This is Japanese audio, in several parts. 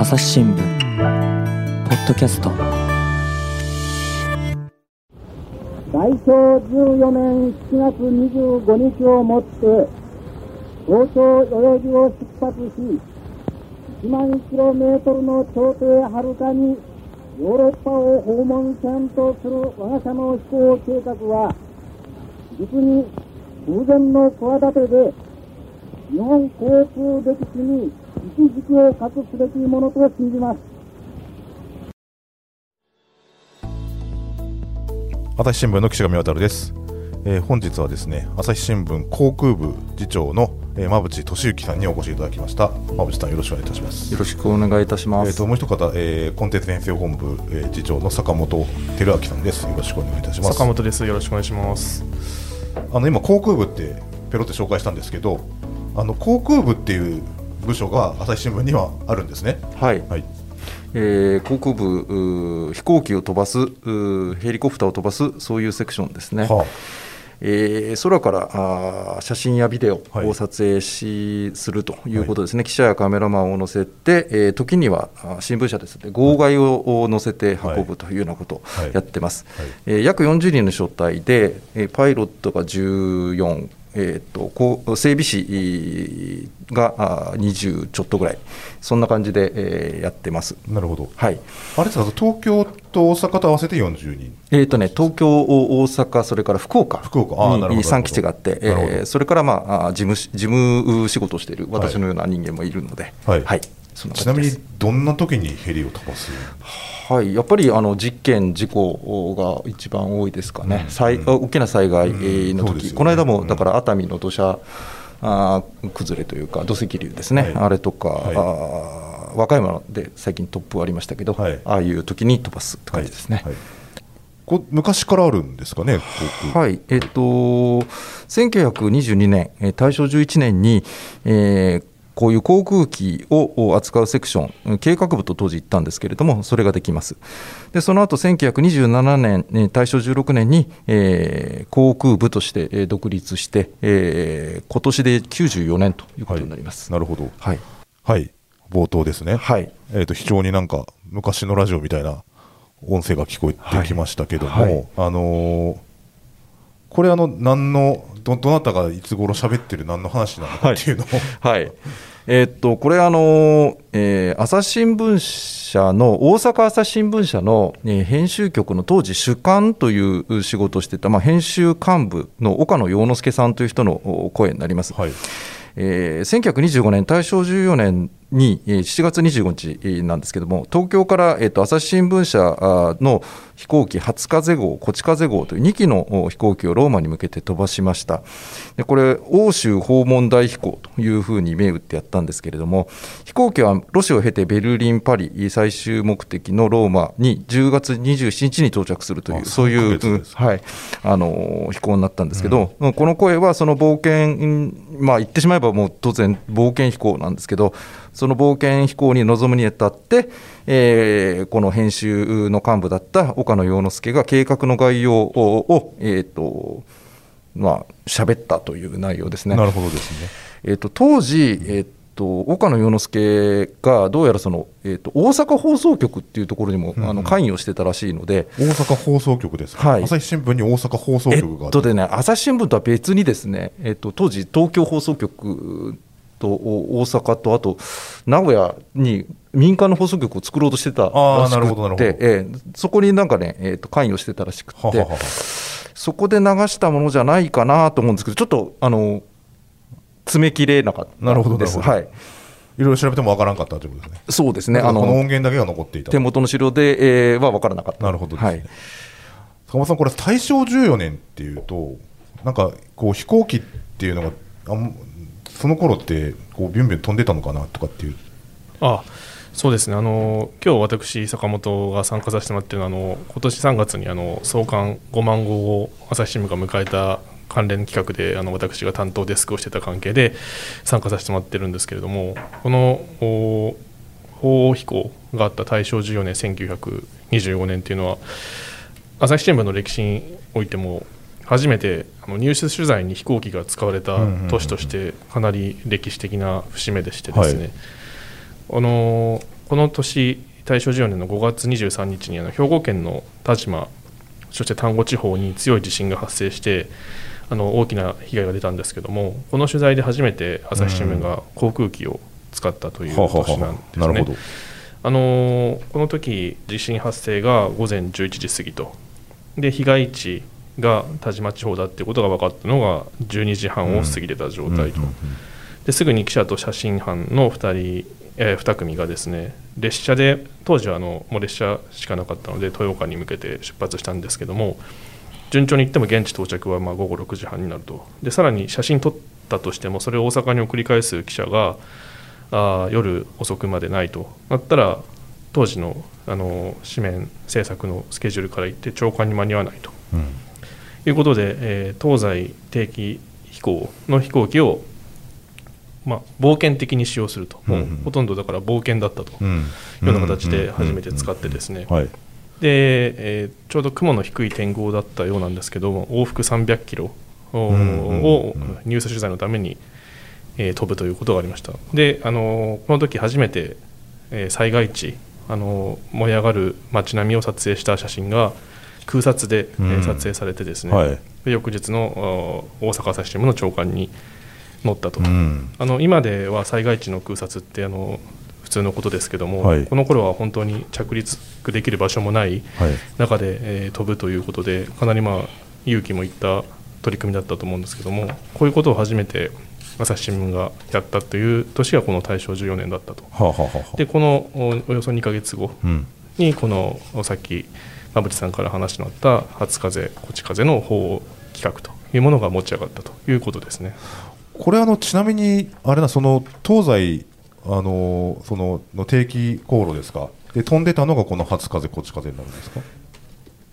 朝日新聞ポッドキャスト。大正14年7月25日をもって東京代々木を出発し1万キロメートルの長程はるかにヨーロッパを訪問せんとする我が社の飛行計画は実に偶然の企てで日本航空歴史に一軸を隠すべきものと信じます朝日新聞の岸上渉です、えー本日はですね朝日新聞航空部次長の、えー馬淵俊之さんにお越しいただきました馬淵さんよろしくお願いいたしますよろしくお願いいたします。えー、ともう一方、えーコンテンツ編成本部、えー次長の坂本照明さんですよろしくお願いいたします坂本です。よろしくお願いします。あの今航空部ってペロって紹介したんですけどあの航空部っていう部署が朝日新聞にはあるんですね。はい、はい。えー航空部飛行機を飛ばすヘリコプターを飛ばすそういうセクションですね。はえー空からあー写真やビデオはい。を撮影し、するということですね、記者やカメラマンを乗せて、えー時には新聞社ですね、号外を乗せて運ぶというようなことをはい。やってます。はい。えー約40人の招待で、えーパイロットが14、えー、とこう整備士があー20ちょっとぐらい、そんな感じで、えーやってます。なるほど。はい。あれですか東京と大阪と合わせて40人。えーとね、東京、大阪、それから福岡。福岡。あーなるほどに3基地があって、えーそれから、まあ、事務し事務仕事をしてい。る私のような人間もいるので、はい。そんなちなみにどんな時にヘリを飛ばす？はい、やっぱりあの実験、事故が一番多いですかね、うん。災うん。大きな災害えーの時、うんね。この間うん。もだから熱海の土砂あー崩れというか、土石流ですね、はい。あれとか、はい。あー和歌山で最近、突風ありましたけど、はい。ああいう時に飛ばすって感じですね。はい。こ昔からあるんですかね、はい、えっと、1922年、えー大正11年に、えーこういう航空機を扱うセクション、計画部と当時言ったんですけれども、それができます。で、その後1927年、えー大正16年に、えー航空部としてえー独立して、えー今年で94年ということになります。なるほど、はい、はい、冒頭ですね、はい、えー、と非常になんか昔のラジオみたいな音声が聞こえてきましたけども、はい。はい。あのーこれあの、何のど、どなたがいつ頃喋ってる何の話なのかっていうのを、はい。えーっと、これ、あの、えー朝日新聞社の、大阪朝日新聞社の、えー編集局の当時、主幹という仕事をしてた、まあ、編集幹部の岡野洋之助さんという人のお声になります。はい、えー1925年、大正14年に、えー7月25日えーなんですけども、東京から、えー、と朝日新聞社の飛行機、初風号、こち風号という2機のお飛行機をローマに向けて飛ばしました。でこれ、欧州訪問大飛行というふうに銘打ってやったんですけれども、飛行機はロシアを経てベルリン、パリ、最終目的のローマに10月27日に到着するという、あそういう、3ヶ月ですはい、あの飛行になったんですけど、この声はその冒険、うんまあ、言ってしまえばもう当然、冒険飛行なんですけど、その冒険飛行に臨むにあたって、えーこの編集の幹部だった岡野洋之助が計画の概要を、をえーとまあ喋ったという内容ですね。なるほどですね。えー、と当時、えー、と岡野洋之助がどうやらその、えー、と大阪放送局っていうところにも、うんうん。あの関与してたらしいので、大阪放送局ですか、はい。朝日新聞に大阪放送え局があっとでね、朝日新聞とは別にですね、えっと、当時、東京放送局とお大阪と、あと名古屋に民間の放送局を作ろうとしてたあーらしなるほどなるほどくて、ええそこになんかね、えっと関与してたらしくてはははは、そこで流したものじゃないかなと思うんですけど、ちょっとあの詰めきれなかったなるほどです。はい、いろいろ調べてもわからんかったということですね。そうですね、だからこの音あの源だけが残っていた手。元の資料で、えーは分からなかった。なるほどねはい坂本さん、これ、大正14年っていうと、なんかこう飛行機っていうのが、あんその頃ってこうビュンビュン飛んでたのかなとかっていう、あそうですね。あの今日私坂本が参加させてもらってるのはあの今年3月にあの創刊5万号を朝日新聞が迎えた関連企画であの私が担当デスクをしてた関係で参加させてもらってるんですけれどもこのお鳳凰飛行があった大正14年1925年っていうのは朝日新聞の歴史においても初めてあの入手取材に飛行機が使われた年としてかなり歴史的な節目でしてですね、はい。あのこの年大正14年の5月23日にあの兵庫県の田島そして丹後地方に強い地震が発生してあの大きな被害が出たんですけどもこの取材で初めて朝日新聞が航空機を使ったという年なんはですね。あなるほど。あのーこの時地震発生が午前11時過ぎと。で被害地が田島地方だっていうことが分かったのが12時半を過ぎてた状態と、ですぐに記者と写真班の2人、え2組がですね列車で当時はあのもう列車しかなかったので豊岡に向けて出発したんですけども順調に行っても現地到着はまあ午後6時半になると。でさらに写真撮ったとしてもそれを大阪に送り返す記者があー夜遅くまでないと。なったら当時のあの紙面制作のスケジュールから言って長官に間に合わないと。うんいうことで、えー東西定期飛行の飛行機を、まあ、冒険的に使用すると、もううんうん。ほとんどだから冒険だったと。いううん。ような形で初めて使ってですね、はい。でえーちょうど雲の低い天候だったようなんですけども、往復300キロをうんうんをうん。ニュース取材のために、えー飛ぶということがありました。で、あのーこの時初めて、えー災害地、あのー燃え上がる街並みを撮影した写真が空撮で、え撮影されてですね、はい。で翌日の大阪朝日新聞の長官に載ったと、うん。あの今では災害地の空撮ってあの普通のことですけども、はいこの頃は本当に着陸できる場所もないはい。中で、えー飛ぶということでかなりまあ勇気もいった取り組みだったと思うんですけどもこういうことを初めて朝日新聞がやったという年がこの大正14年だったと。はあ、はあでこのおおよそ2ヶ月後うん。にこのさっき馬淵さんから話のあった初風こち風の法企画というものが持ち上がったということですね。これあのちなみにあれなその東西あのそのの定期航路ですか？で飛んでたのがこの初風こっち風になるんですか？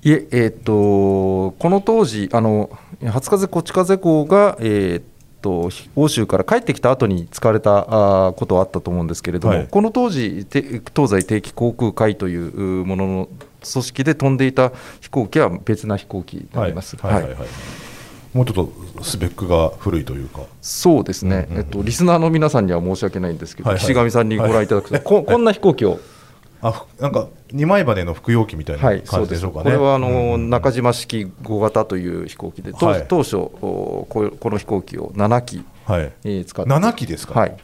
いえ、えーっとこの当時、あの初風こっち風号が、えーっと欧州から帰ってきた後に使われたあーことはあったと思うんですけれども、はい。この当時、て東西定期航空会といううものの組織で飛んでいた飛行機は別な飛行機になります。はい。はい。はい。はい。もうちょっとスペックが古いというか。そうですね、うんうんうんえっと、リスナーの皆さんには申し訳ないんですけど、はい。はい。岸上さんにご覧いただくと、こ こんな飛行機を、あふなんか二枚羽の服用機みたいは、ない感じでしょうかね、これはあの、うんうん中島式5型という飛行機で、当はい。当初おこ、この飛行機を7機、はい。えー使って。7機ですか、はい、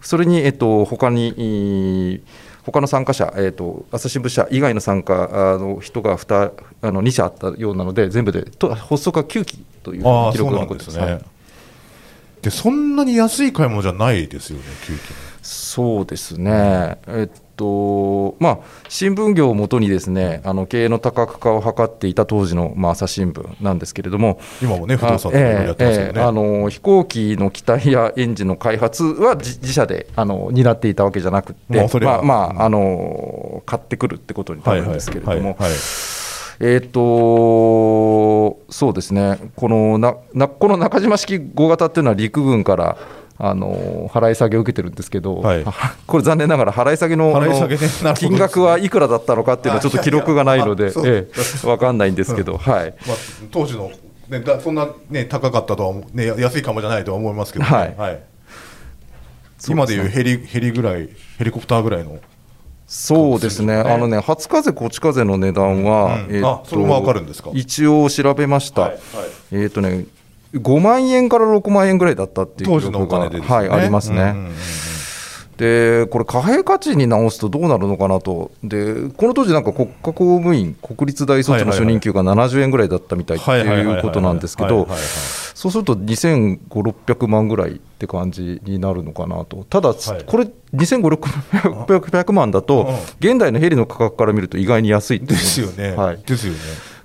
それに、えっと他に、えー他の参加者、えっと朝日新聞社以外の参加あの人が 2, あの2社あったようなので、全部でと発足が9機という記録が残ってますす。ね、はいでそんなに安い買い物じゃないですよね9機そうですね、えっとまあ、新聞業をもとにですねあの経営の多角化を図っていた当時の、まあ、朝日新聞なんですけれども、今もね不動産やえってますよね、えええあの飛行機の機体やエンジンの開発は自自社であの担っていたわけじゃなくて、まあまあああの買ってくるってことになるんですけれども、えー、とそうですね、このななこの中島式5型っていうのは陸軍からあの払い下げを受けてるんですけど、はい。これ、残念ながら払い下げの金額はいくらだったのかっていうのはちょっと記録がないので、ええ分かんないんですけど、はい、まあ、当時の、ね、だそんな、ね、高かったとは思う、ね、安いかもじゃないとは思いますけど、ね。はい。今でいうヘリヘリぐらい、ヘリコプターぐらいの、そうですね、ね。あのね、初風、こち風の値段は、うん。あそれもわかるんですか？一応調べました、はいはい。えっ、とね、5万円から6万円ぐらいだったっていう当時のお金でね、はい、ありますね。うんうんうんうん。でこれ、貨幣価値に直すとどうなるのかなと、でこの当時、なんか国家公務員、国立大卒の初任給が70円ぐらいだったみたいっていうことなんですけどそうすると2500、600万ぐらいって感じになるのかなと、ただ、い。これ、2500、600万だと、現代のヘリの価格から見ると意外に安いですよね、はい、ですよね。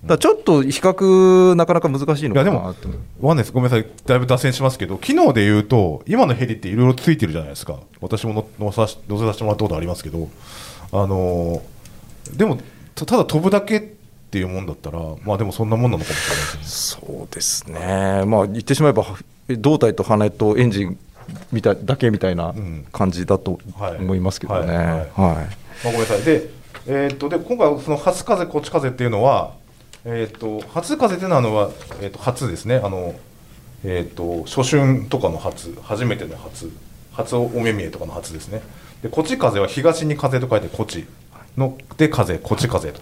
だちょっと比較、なかなか難しいのかいやでもなって思うわかんないです、ごめんなさい、だいぶ脱線しますけど、機能で言うと、今のヘリっていろいろついてるじゃないですか、私も乗乗さし乗せさせてもらったことありますけど、あのーでもた、ただ飛ぶだけっていうもんだったら、まあでもそんなもんなのかもしれないですね。そうですね、まあ、言ってしまえば、胴体と羽とエンジンみたいだけみたいなうん。感じだとはい。思いますけどね。ごめんなさい。で、えーっと、で、今回、その初風、こっち風っていうのは、えーと、初風っていうのは、えーっと、初ですね。あの、えーと、初春とかの初、初めての初初お目見えとかの初ですねでこち風は東に風と書いてこちので風こち風と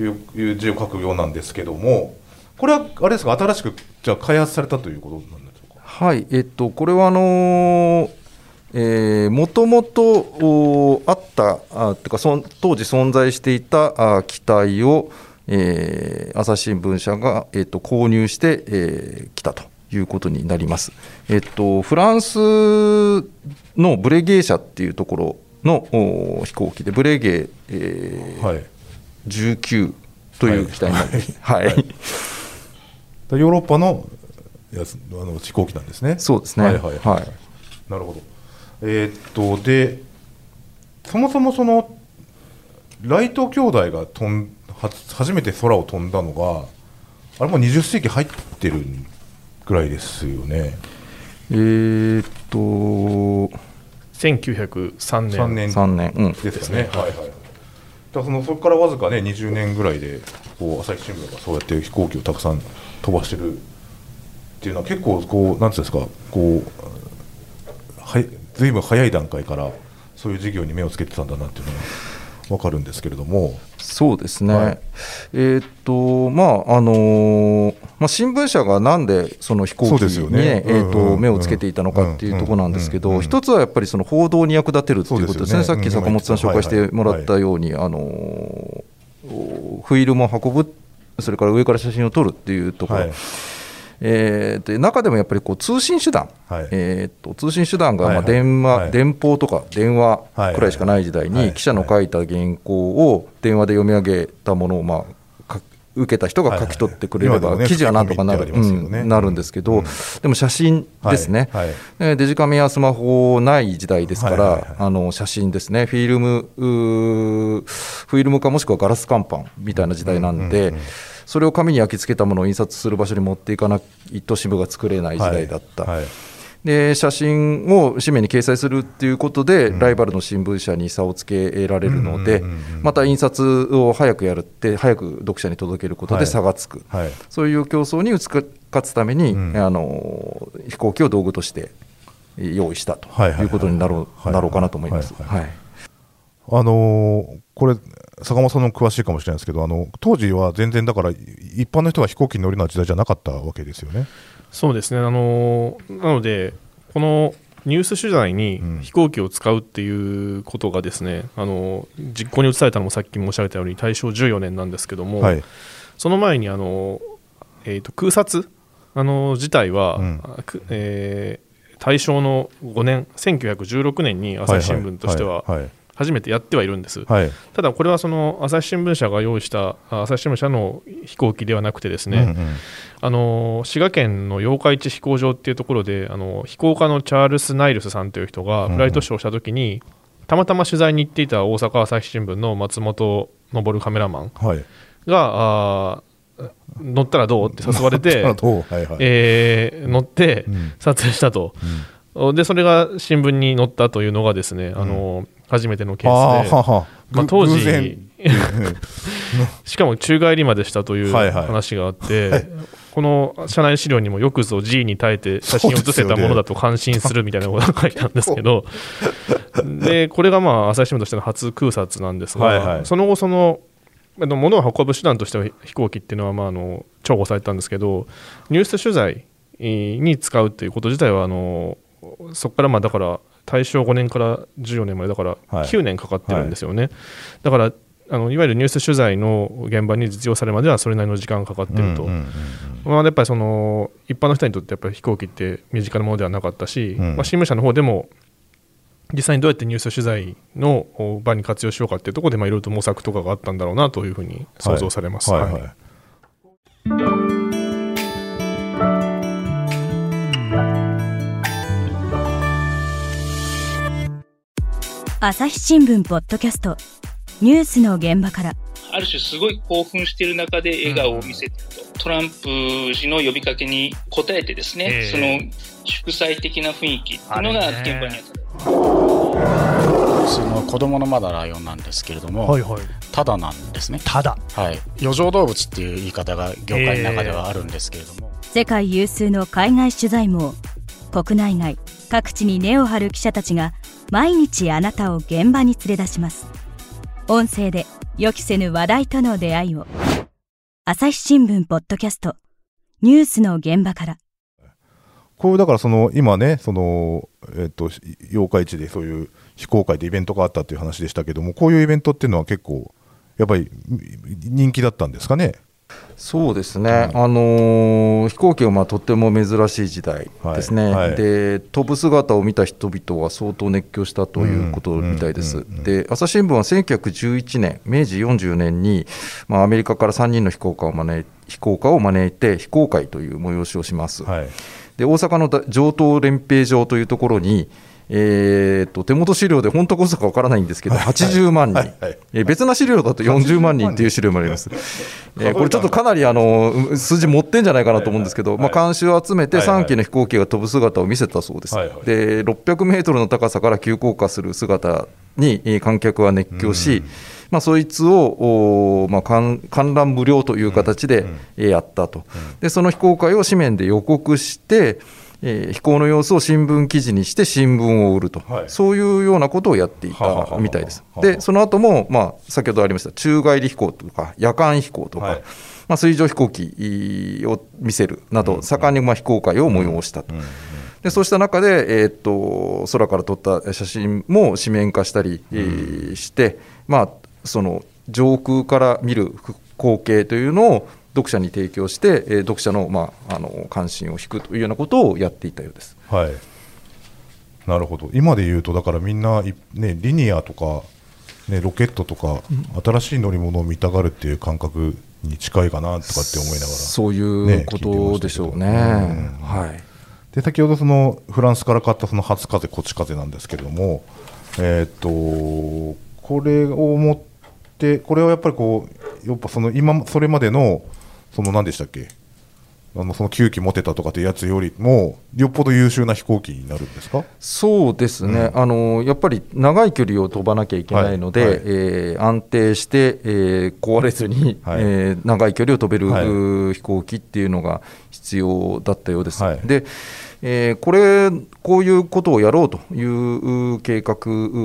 いういう字を書くようなんですけどもこれはあれですか新しくじゃ開発されたということなんでしょうか？はい、えっと、これはあのーもともとあったあてかそ当時存在していたあ機体を、えー朝日新聞社が、えっと、購入して、えー来たということになります。えっと、フランスのブレゲー社っていうところのお飛行機でブレゲー、えーはい。19という機体になります。はい、はい。ヨーロッパのやつあの飛行機なんですね。そうですね。はいはい。はい、はいなるほど。えーっとでそもそもそのライト兄弟が飛んは初めて空を飛んだのがあれもう20世紀入ってるぐらいですよね。えーっと、1903年。3年。3年、うん、ですかね。はいはい。だからそのそこからわずかね20年ぐらいでこう朝日新聞がそうやって飛行機をたくさん飛ばしてるっていうのは結構こうなんていうんですかこうはいずいぶん早い段階からそういう事業に目をつけてたんだなっていうのが分かるんですけれども。そうですね、はい。えーっと、まああのーまあ、新聞社がなんでその飛行機に、えーっうんうんうんと目をつけていたのかっていうところなんですけど、うんうんうん。一つはやっぱりその報道に役立てるっていうことですね、すよね。さっき坂本さん紹介してもらったように、あのーフィルムを運ぶ、それから上から写真を撮るっていうところ。はいえーで中でもやっぱりこう通信手段、はい。えーっと通信手段がまあはいはい。電話、はい。電報とか電話くらいしかない時代はい。に、記者の書いた原稿を電話で読み上げたものを、まあ、か受けた人が書き取ってくれれば、記事はなんとかなる,、なるんですけど、うん。でも写真ですね、デジカメやスマホない時代ですから、あの写真ですね、フィルム、フィルムかもしくはガラス乾板みたいな時代なんで、それを紙に焼き付けたものを印刷する場所に持っていかないと支部が作れない時代だった。はいはい。で写真を紙面に掲載するっていうことで、ライバルの新聞社に差をつけられるので、また印刷を早くやるって、早く読者に届けることではい。差がつく、はい。そういう競争に打ち勝つために、うん。あの飛行機を道具として用意したとはいうことになろはいうかなと思います。はいあのーこれ坂本さんの詳しいかもしれないですけどあの当時は全然だから一般の人が飛行機に乗るような時代じゃなかったわけですよね。そうですね、あのーなので、このニュース取材にうん。飛行機を使うっていうことがですね、あのー実行に移されたのもさっき申し上げたように大正14年なんですけども、はい。その前に、あのーえーと空撮、あのー自体は、うん。えー大正の5年、1916年に朝日新聞としてははい初めてやってはいるんです。はい。はいただ、これはその朝日新聞社が用意したあ朝日新聞社の飛行機ではなくてですね、うんうん。あの滋賀県の八日市飛行場っていうところであの飛行家のチャールス・ナイルスさんという人がフライトショーをしたときに、たまたま取材に行っていた大阪朝日新聞の松本昇カメラマンはい。があー乗ったらどうって誘われて はいはい。えー乗ってうん。撮影したと、でそれが新聞に載ったというのがですね、あの初めてのケースで。あーははぐまあ当時 しかも宙返りまでしたというはいはい。話があって、この社内資料にもよくぞ G に耐えて写真を写せたものだと感心するみたいなことが書いてあるんですけど、でこれがまあ朝日新聞としての初空撮なんですが、はいはい。その後、その物を運ぶ手段としては飛行機っていうのはまああの重宝されたんですけど、ニュース取材えーに使うっていうこと自体はあのそこからまあだから大正5年から14年までだからはい。9年かかってるんですよね。だからあのいわゆるニュース取材の現場に実用されるまではそれなりの時間がかかってると、まあ、やっぱりその一般の人にとってやっぱり飛行機って身近なものではなかったし、うん。まあ、新聞社の方でも実際にどうやってニュース取材の場に活用しようかっていうところでまあいろいろと模索とかがあったんだろうなというふうに想像されます。はい。はい。はい朝日新聞ポッドキャスト。ニュースの現場から。ある種すごい興奮している中で笑顔を見せてると、トランプ氏の呼びかけに応えてですね、ええ。その祝祭的な雰囲気っていうのが現場にはその子供のまだライオンなんですけれども、はいはい。ただなんですね。ただ。はい。余剰動物っていう言い方が業界の中ではあるんですけれども、世界有数の海外取材網。国内外。各地に根を張る記者たちが毎日あなたを現場に連れ出します。音声で予期せぬ話題との出会いを。朝日新聞ポッドキャスト。ニュースの現場から。こうだからその今ねその、えっと八日市でそういう非公開でイベントがあったという話でしたけどもこういうイベントっていうのは結構やっぱり人気だったんですかね？そうですね、あのー飛行機がまあとっても珍しい時代ですね、はい。はい。で飛ぶ姿を見た人々は相当熱狂したということみたいです。で朝日新聞は1911年、明治40年に、まあ、アメリカから3人の飛行家を招い飛行家を招いて、飛行会という催しをします。はい。で大阪のだ上東練兵場というところに、えー、と手元資料で本当こそかわからないんですけど、80万人、はいはい。えー別な資料だと40万人っていう資料もあります。えーこれちょっとかなりあの数字持ってんじゃないかなと思うんですけど、まあ、監視を集めてはいはい。3機の飛行機が飛ぶ姿を見せたそうです。で600メートルの高さから急降下する姿にえー観客は熱狂し、まあ、そいつを、まあ、観観覧無料という形で、えーやったと、でその飛行会を紙面で予告して、えー飛行の様子を新聞記事にして新聞を売ると、はい。そういうようなことをやっていたみたいです。でその後も、まあ、先ほどありました宙返り飛行とか夜間飛行とか、はい。まあ、水上飛行機を見せるなど、盛んにまあ飛行会を催したと。でそうした中で、えーっと空から撮った写真も紙面化したり、えーして、まあ、その上空から見る光景というのを読者に提供して、えー読者の,、まあ、あの関心を引くというようなことをやっていたようです。はい、なるほど。今で言うとだからみんない、ね、リニアとか、ね、ロケットとか、新しい乗り物を見たがるっていう感覚に近いかなとかって思いながらそういうことでしょうね。ね。はい。で先ほどそのフランスから買ったその初風こち風なんですけれども、えーっとこれを持ってこれはやっぱりこうやっぱその今それまでのその何でしたっけ？あのその9機持てたとかってやつよりもよっぽど優秀な飛行機になるんですか？そうですね、あのやっぱり長い距離を飛ばなきゃいけないので、はい。はいえー安定して、えー壊れずに、はい。えー長い距離を飛べる、飛行機っていうのが必要だったようです。はい。でえーこれ、こういうことをやろうという計画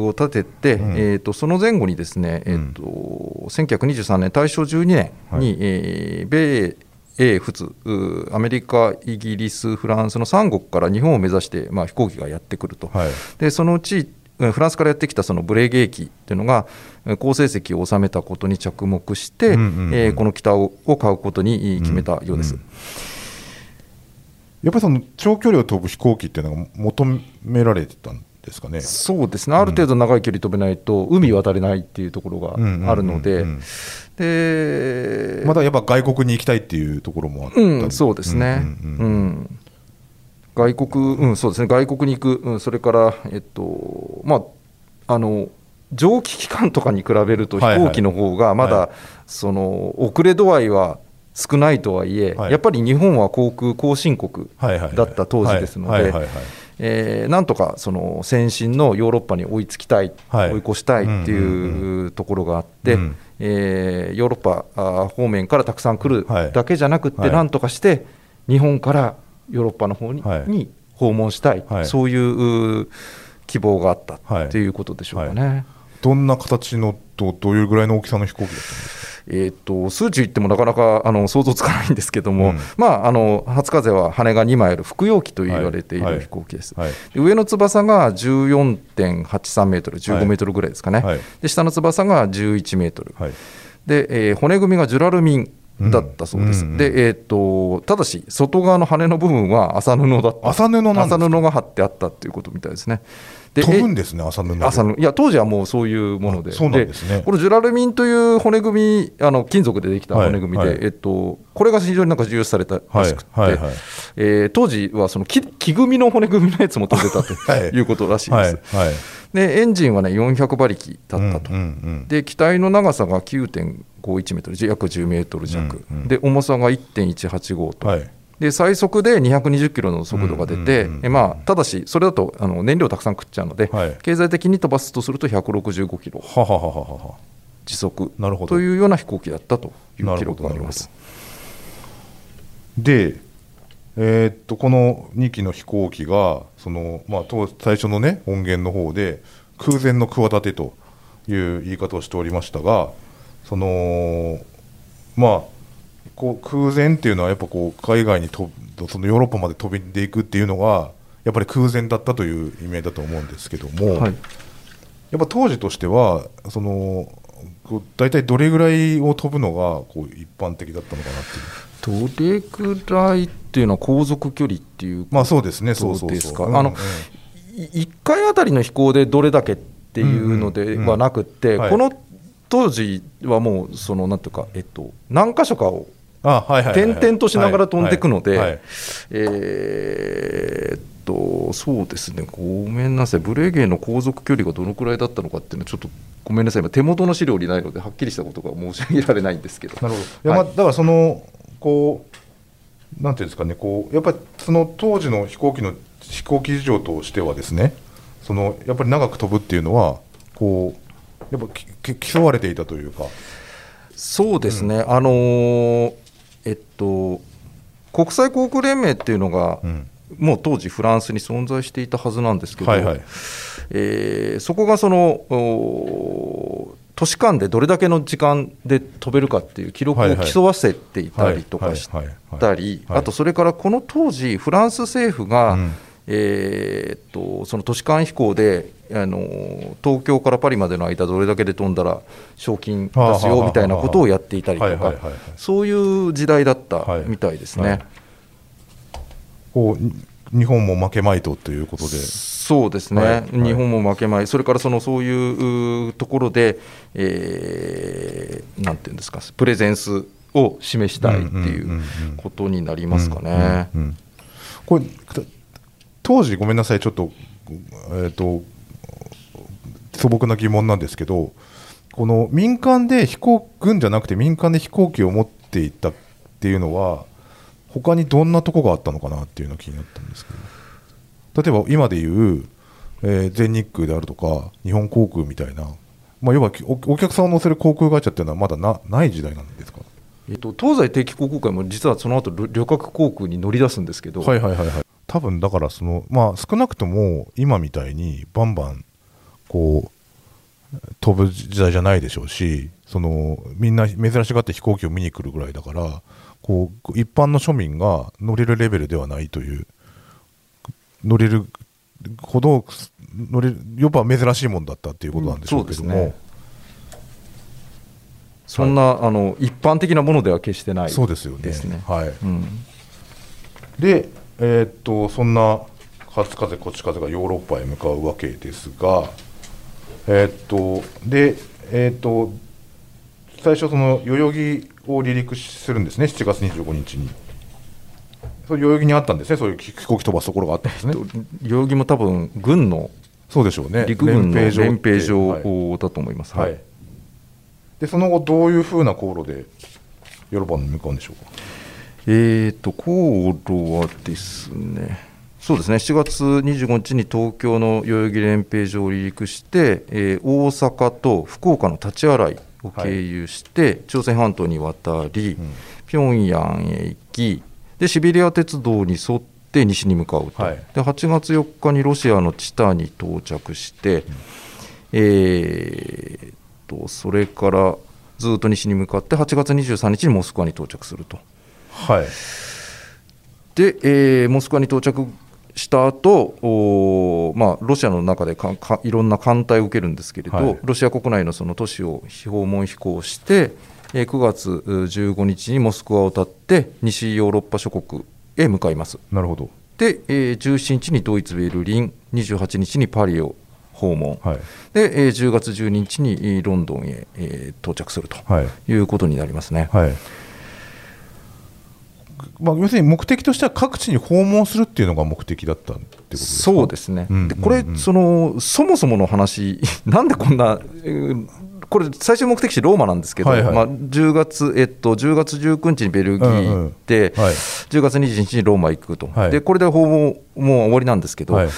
を立てて、ん。えー、とその前後にですね、えーと1923年、大正12年に、はい。えー米英仏、アメリカ、イギリス、フランスの3国から日本を目指して、まあ、飛行機がやってくると、はい。でそのうちえーフランスからやってきたそのブレーゲー機っていうのが、えー好成績を収めたことに着目して、うんうんうん。えーこの機体をを買うことに決めたようです。うんやっぱりその長距離を飛ぶ飛行機っていうのが求められてたんですかね。そうですね、ある程度長い距離飛べないと、海渡れないっていうところがあるので。でまだやっぱ外国に行きたいっていうところもあったり。うん、そうですね、うんうんうんうん。外国、うん、そうですね、外国に行く、うん、それから、えっと、まあ、あの、蒸気機関とかに比べると、飛行機の方がまだ、はその遅れ度合いは少ないとはいえ、はい。やっぱり日本は航空後進国だった当時ですのでなんとかその先進のヨーロッパに追いつきたい、はい。追い越したいってうんいうところがあって、うん。えーヨーロッパ方面からたくさん来るはい。だけじゃなくって、はい。なんとかして日本からヨーロッパの方に,、はい。に訪問したい、はい。そういうう希望があったはいっていうことでしょうかね。どんな形のどどういうぐらいの大きさの飛行機だったんですか？えー、と数値言ってもなかなかあの想像つかないんですけども、うんまあ、あの初風は羽が2枚ある服用機と言われていはいる飛行機です。はい。で上の翼が14.83メートル、15メートルぐらいですかね、はい。で下の翼が11メートル、はい。でえー骨組みがジュラルミンだったそうです、うんうんうんでえー、とただし、外側の羽の部分は麻布だった、麻布なんですか？麻布が貼ってあったということみたいですね。飛ぶんですね朝布で。朝のいや当時はもうそういうもので、あそうなんですね。このジュラルミンという骨組み、あの金属でできた骨組みで、はい。はいえっと、これが非常になんか重要視されたらしくて、はいはいはいえー当時はその木木組みの骨組みのやつも飛んでたと はい。いうことらしいです。はいでエンジンはね400馬力だったと、うんうんうん。で機体の長さが9.51メートル、約10メートル弱、うんうん。で重さが1.185と、はいで最速で220キロの速度が出て、まあ、ただし、それだとあの燃料たくさん食っちゃうので、はい。経済的に飛ばすとすると165キロ。時速。というような飛行機だったという記録があります。でえーっとこの2機の飛行機がその、まあ、当最初の、ね、音源の方で空前の企てという言い方をしておりましたがそのまあこう空前っていうのはやっぱこう海外に飛ぶそのヨーロッパまで飛びでいくっていうのがやっぱり空前だったという意味だと思うんですけども、はい。やっぱ当時としてはその大体どれぐらいを飛ぶのがこう一般的だったのかなっていう。どれくらいっていうのは航続距離っていうまあそうですね、そうそそう。うですか？うんあの1回あたりの飛行でどれだけっていうのではなくて、この当時はもうそのなんていうか、えっと、何箇所かをあはいはいはいはい。点々としながら飛んでいくので、はいはい。えーっとそうですね、ごめんなさい、ブレーゲンの航続距離がどのくらいだったのかっていうのは、ちょっとごめんなさい、今、手元の資料にないので、はっきりしたことが申し上げられないんですけど。なるほど。い。や、まあ、だからそのこうなんていうんですかね。こうやっぱりその当時の飛行機の飛行機事情としてはですねそのやっぱり長く飛ぶっていうのはこうやっぱ競われていたというか。そうですね、あのーえっと、国際航空連盟っていうのが、うん。もう当時、フランスに存在していたはずなんですけど、はいはい。えーそこがそのお都市間でどれだけの時間で飛べるかっていう記録を競わせていたりとかしたり、はい。あとそれからこの当時、フランス政府が、うん。えーっとその都市間飛行であの東京からパリまでの間、どれだけで飛んだら賞金出すよみたいなことをやっていたりとかはいはいはいはい、そういう時代だったはい。みたいですはい。ね。こうに日本も負けまいとということで。そうですね、はい。はい。日本も負けまい、それからそのそういううところで、えーなんていうんですか、プレゼンスを示したいっていんうことになりますかね。これた当時ごめんなさい。ちょっと,、えー、と素朴な疑問なんですけどこの民間で飛行軍じゃなくて民間で飛行機を持っていたっていうのは他にどんなとこがあったのかなっていうのが気になったんですけど。例えば今でいう、えー全日空であるとか日本航空みたいな、まあ、要はおお客さんを乗せる航空会社っていうのはまだなない時代なんですか？えっと、東西定期航空会も実はその後旅旅客航空に乗り出すんですけど、はいはいはいはい。多分だからそのまあ少なくとも今みたいにバンバンこう飛ぶ時代じゃないでしょうしそのみんな珍しがって飛行機を見に来るぐらいだからこう一般の庶民が乗れるレベルではないという乗れるほど乗れるやっぱ珍しいもんだったっていうことなんでしょうけども、うんそね。そんな、あの一般的なものでは決してないそうですよね。ですね。はい。うん。で、えーっとそんな初風、こっち風がヨーロッパへ向かうわけですが、えーっとでえーっと最初、その代々木を離陸するんですね、7月25日に。そう代々木にあったんですね、そういう飛行機飛ばすところがあったんですね。代々木も多分軍のそうでしょうね、陸軍の連兵はい場だと思います。はいでその後、どういうふうな航路でヨーロッパに向かうんでしょうか？えー、と航路はですね、そうですね、7月25日に東京の代々木連兵場を離陸して、えー大阪と福岡の立ち洗いを経由して、朝鮮半島に渡り、平壌へ行きで、シベリア鉄道に沿って西に向かうと、はい。で8月4日にロシアのチタに到着して、えーとそれからずっと西に向かって、8月23日にモスクワに到着すると。はい。で、えーモスクワに到着した後まあロシアの中でかかいろんな艦隊を受けるんですけれど、はい。ロシア国内のその都市を訪問飛行して、えー9月う15日にモスクワを立って、西ヨーロッパ諸国へ向かいます。なるほど、で、えー17日にドイツ・ベルリン、28日にパリを訪問、はい。でえー10月12日にえーロンドンへ、えー到着するとはい。いうことになりますね。はいまあ、要するに目的としては各地に訪問するっていうのが目的だったってことですか？そうですね、うんでこれ、うんうん。そのそもそもの話、なんでこんな、えーこれ、最終目的地、ローマなんですけど、はいはい。まあ、10月、えっと、10月19日にベルギー行って、はい。10月21日にローマ行くと、はい。でこれで訪問もう終わりなんですけど、はい。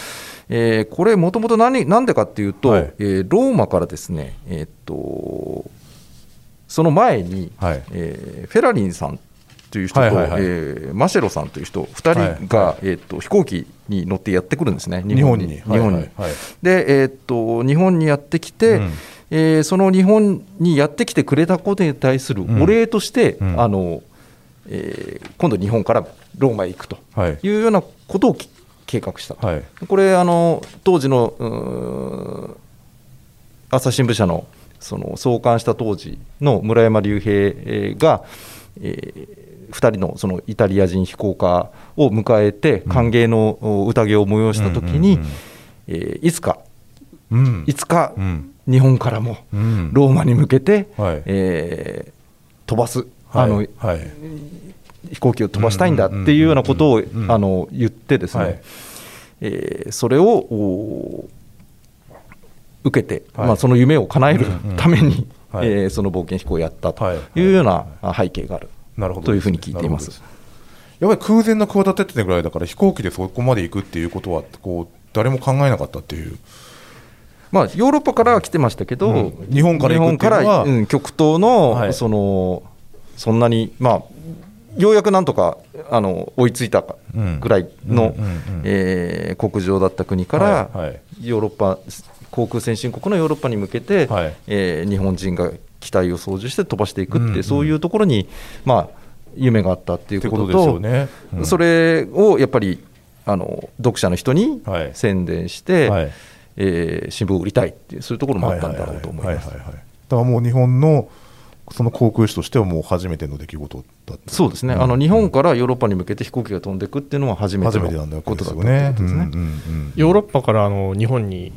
えーこれ、もともと何なんでかっていうと、はい。えーローマからですね、えーっとその前に、はい。えーフェラリンさんという人と、はいはいはい。えーマシェロさんという人、2人が、えー、と飛行機に乗ってやってくるんですね、日本に。日本に。はいはいはい。で、えー、と日本にやってきて、うん。えーその日本にやってきてくれたことに対するお礼として、うん。あのえー今度、日本からローマへ行くとはい。いうようなことをき計画したと。はい。これあの当時の朝日新聞社のその創刊した当時の村山隆平えーが、え2人のそのイタリア人飛行家を迎えて歓迎のお宴を催したときに、えーいつかうん。いつかうん。日本からもうん。ローマに向けて、はい。えー飛ばす、はい。あのはい。飛行機を飛ばしたいんだっていうようなことをあの言ってですね、はい。えーそれをお受けて、はい。まあ、その夢を叶えるうんうんために、はい。えーその冒険飛行をやったとはい。いうようなあ背景があるなるほどというふうに聞いています。やっぱり空前の企てってぐらいだから飛行機でそこまで行くっていうことはこう誰も考えなかったっていう。まあ、ヨーロッパからは来てましたけど、うん。日本から行くっうん極東の、はい。そのそんなに、まあ、ようやくなんとかあの追いついたうん。ぐらいの、国情だった国から、はいはい。ヨーロッパ航空先進国のヨーロッパに向けて、はい。えー日本人が機体を操縦して飛ばしていくって、うんうん。そういうところに、まあ、夢があったっていうことととですよね。うん。それをやっぱりあの読者の人にはい。宣伝して、はい。えー新聞を売りたいっていうそういうところもあったんだろうと思います。だからもう日本のその航空士としてはもう初めての出来事だった。そうですね、あの日本からヨーロッパに向けて飛行機が飛んでいくっていうのは初めて初めてなんだ。のことだったよね。ということですね。うんうんうん。ヨーロッパからあの日本に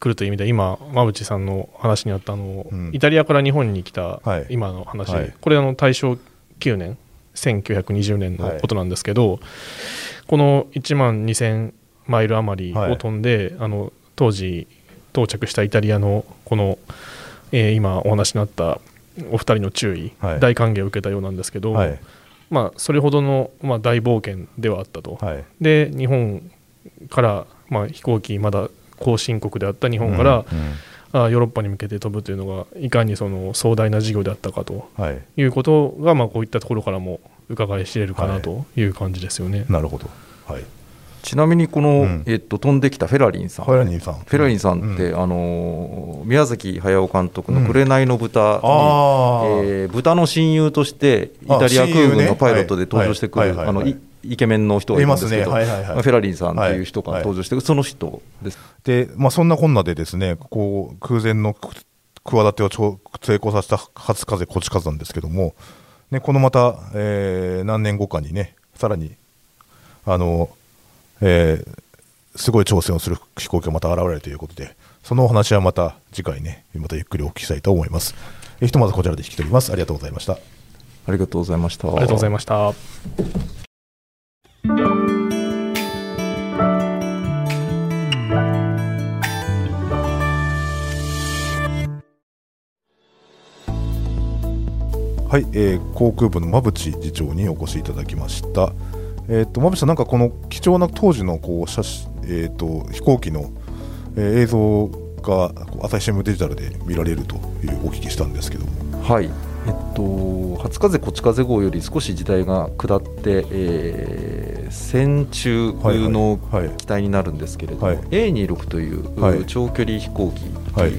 来るという意味で今馬淵さんの話にあったあの、うん。イタリアから日本に来たはい。今の話、はい。これあの大正9年1920年のことなんですけど、この1万2000マイル余りを飛んで、あの当時到着したイタリアのこの、えー今お話になったお二人の注意、はい。大歓迎を受けたようなんですけど、はい。まあ、それほどの、まあ、大冒険ではあったと。はい。で日本から、まあ、飛行機まだ後進国であった日本から、うんうん。あヨーロッパに向けて飛ぶというのがいかにその壮大な事業であったかとはい。いうことが、まあ、こういったところからも伺い知れるかなとい。う感じですよね。なるほど。はい。ちなみにこの、うん。えっと、飛んできたフェラリンさん、フェラニーさん。フェラリンさんって、うあのー宮崎駿監督の「紅の豚に」あー。えー豚の親友としてイタリア空軍のパイロットで登場してくるイケメンの人がいるんですけど、いますねはいはいはいフェラリンさんっていう人が登場してくる、その人です。で、まあ、そんなこんなでですねこう空前の企てを成功させた初風こち風なんですけども、ね、このまた、えー何年後かにねさらにあの、えーすごい挑戦をする飛行機がまた現れるということでそのお話はまた次回ねまたゆっくりお聞きしたいと思います。えーひとまずこちらで引き取りますありがとうございましたありがとうございました。ありがとうございました。はい、えー航空部の馬淵次長にお越しいただきました。えっ、と馬淵さんなんかこの貴重な当時のこう写真えっ、と飛行機の、えー映像が朝日新聞デジタルで見られるというお聞きしたんですけども。はい、えっと、初風こち風号より少し時代が下って、えー戦中のはいはい。機体になるんですけれども、はい。A26 という、はい。長距離飛行機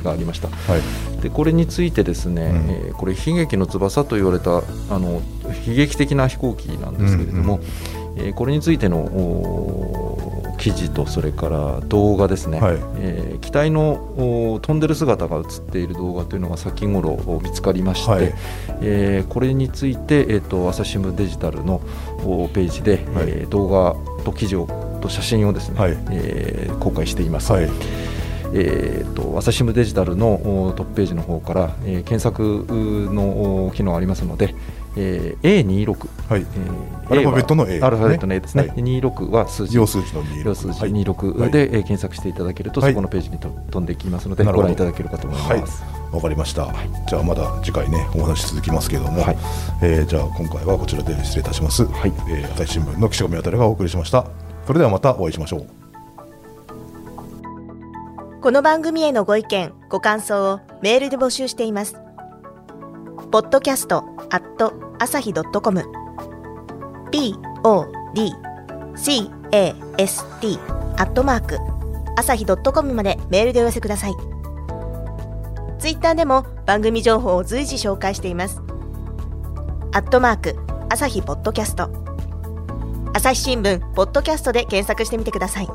がありました。はい。でこれについてですね、うん。えーこれ悲劇の翼と言われたあの悲劇的な飛行機なんですけれども、えーこれについての記事とそれから動画ですね、はい。えー機体の飛んでる姿が映っている動画というのが先頃お見つかりまして、はい。えーこれについて、えー、と朝日新聞デジタルのおページで、はい。えー動画と記事をと写真をですね、はい。えー公開しています。はい。えー、と朝日新聞デジタルのおトップページの方から、えー検索のお機能ありますので、えー A26、はい。えーアルファベットの A アルファベットの A ですね、はい。26は数字。要数字の26要数字はい。26で、えー検索していただけると、はい。そこのページにと飛んでいきますのでご覧いただけるかと思います。わかりました、じゃあまだ次回ねお話続きますけれども、はい。えーじゃあ今回はこちらで失礼いたします、はい。えー朝日新聞の岸上渉がお送りしました。それではまたお会いしましょう。この番組へのご意見、ご感想をメールで募集しています。podcast アット朝日 .com podcast アットマーク。朝日 .com までメールでお寄せください。ツイッターでも番組情報を随時紹介しています。アットマーク朝日ポッドキャスト。朝日新聞ポッドキャストで検索してみてください。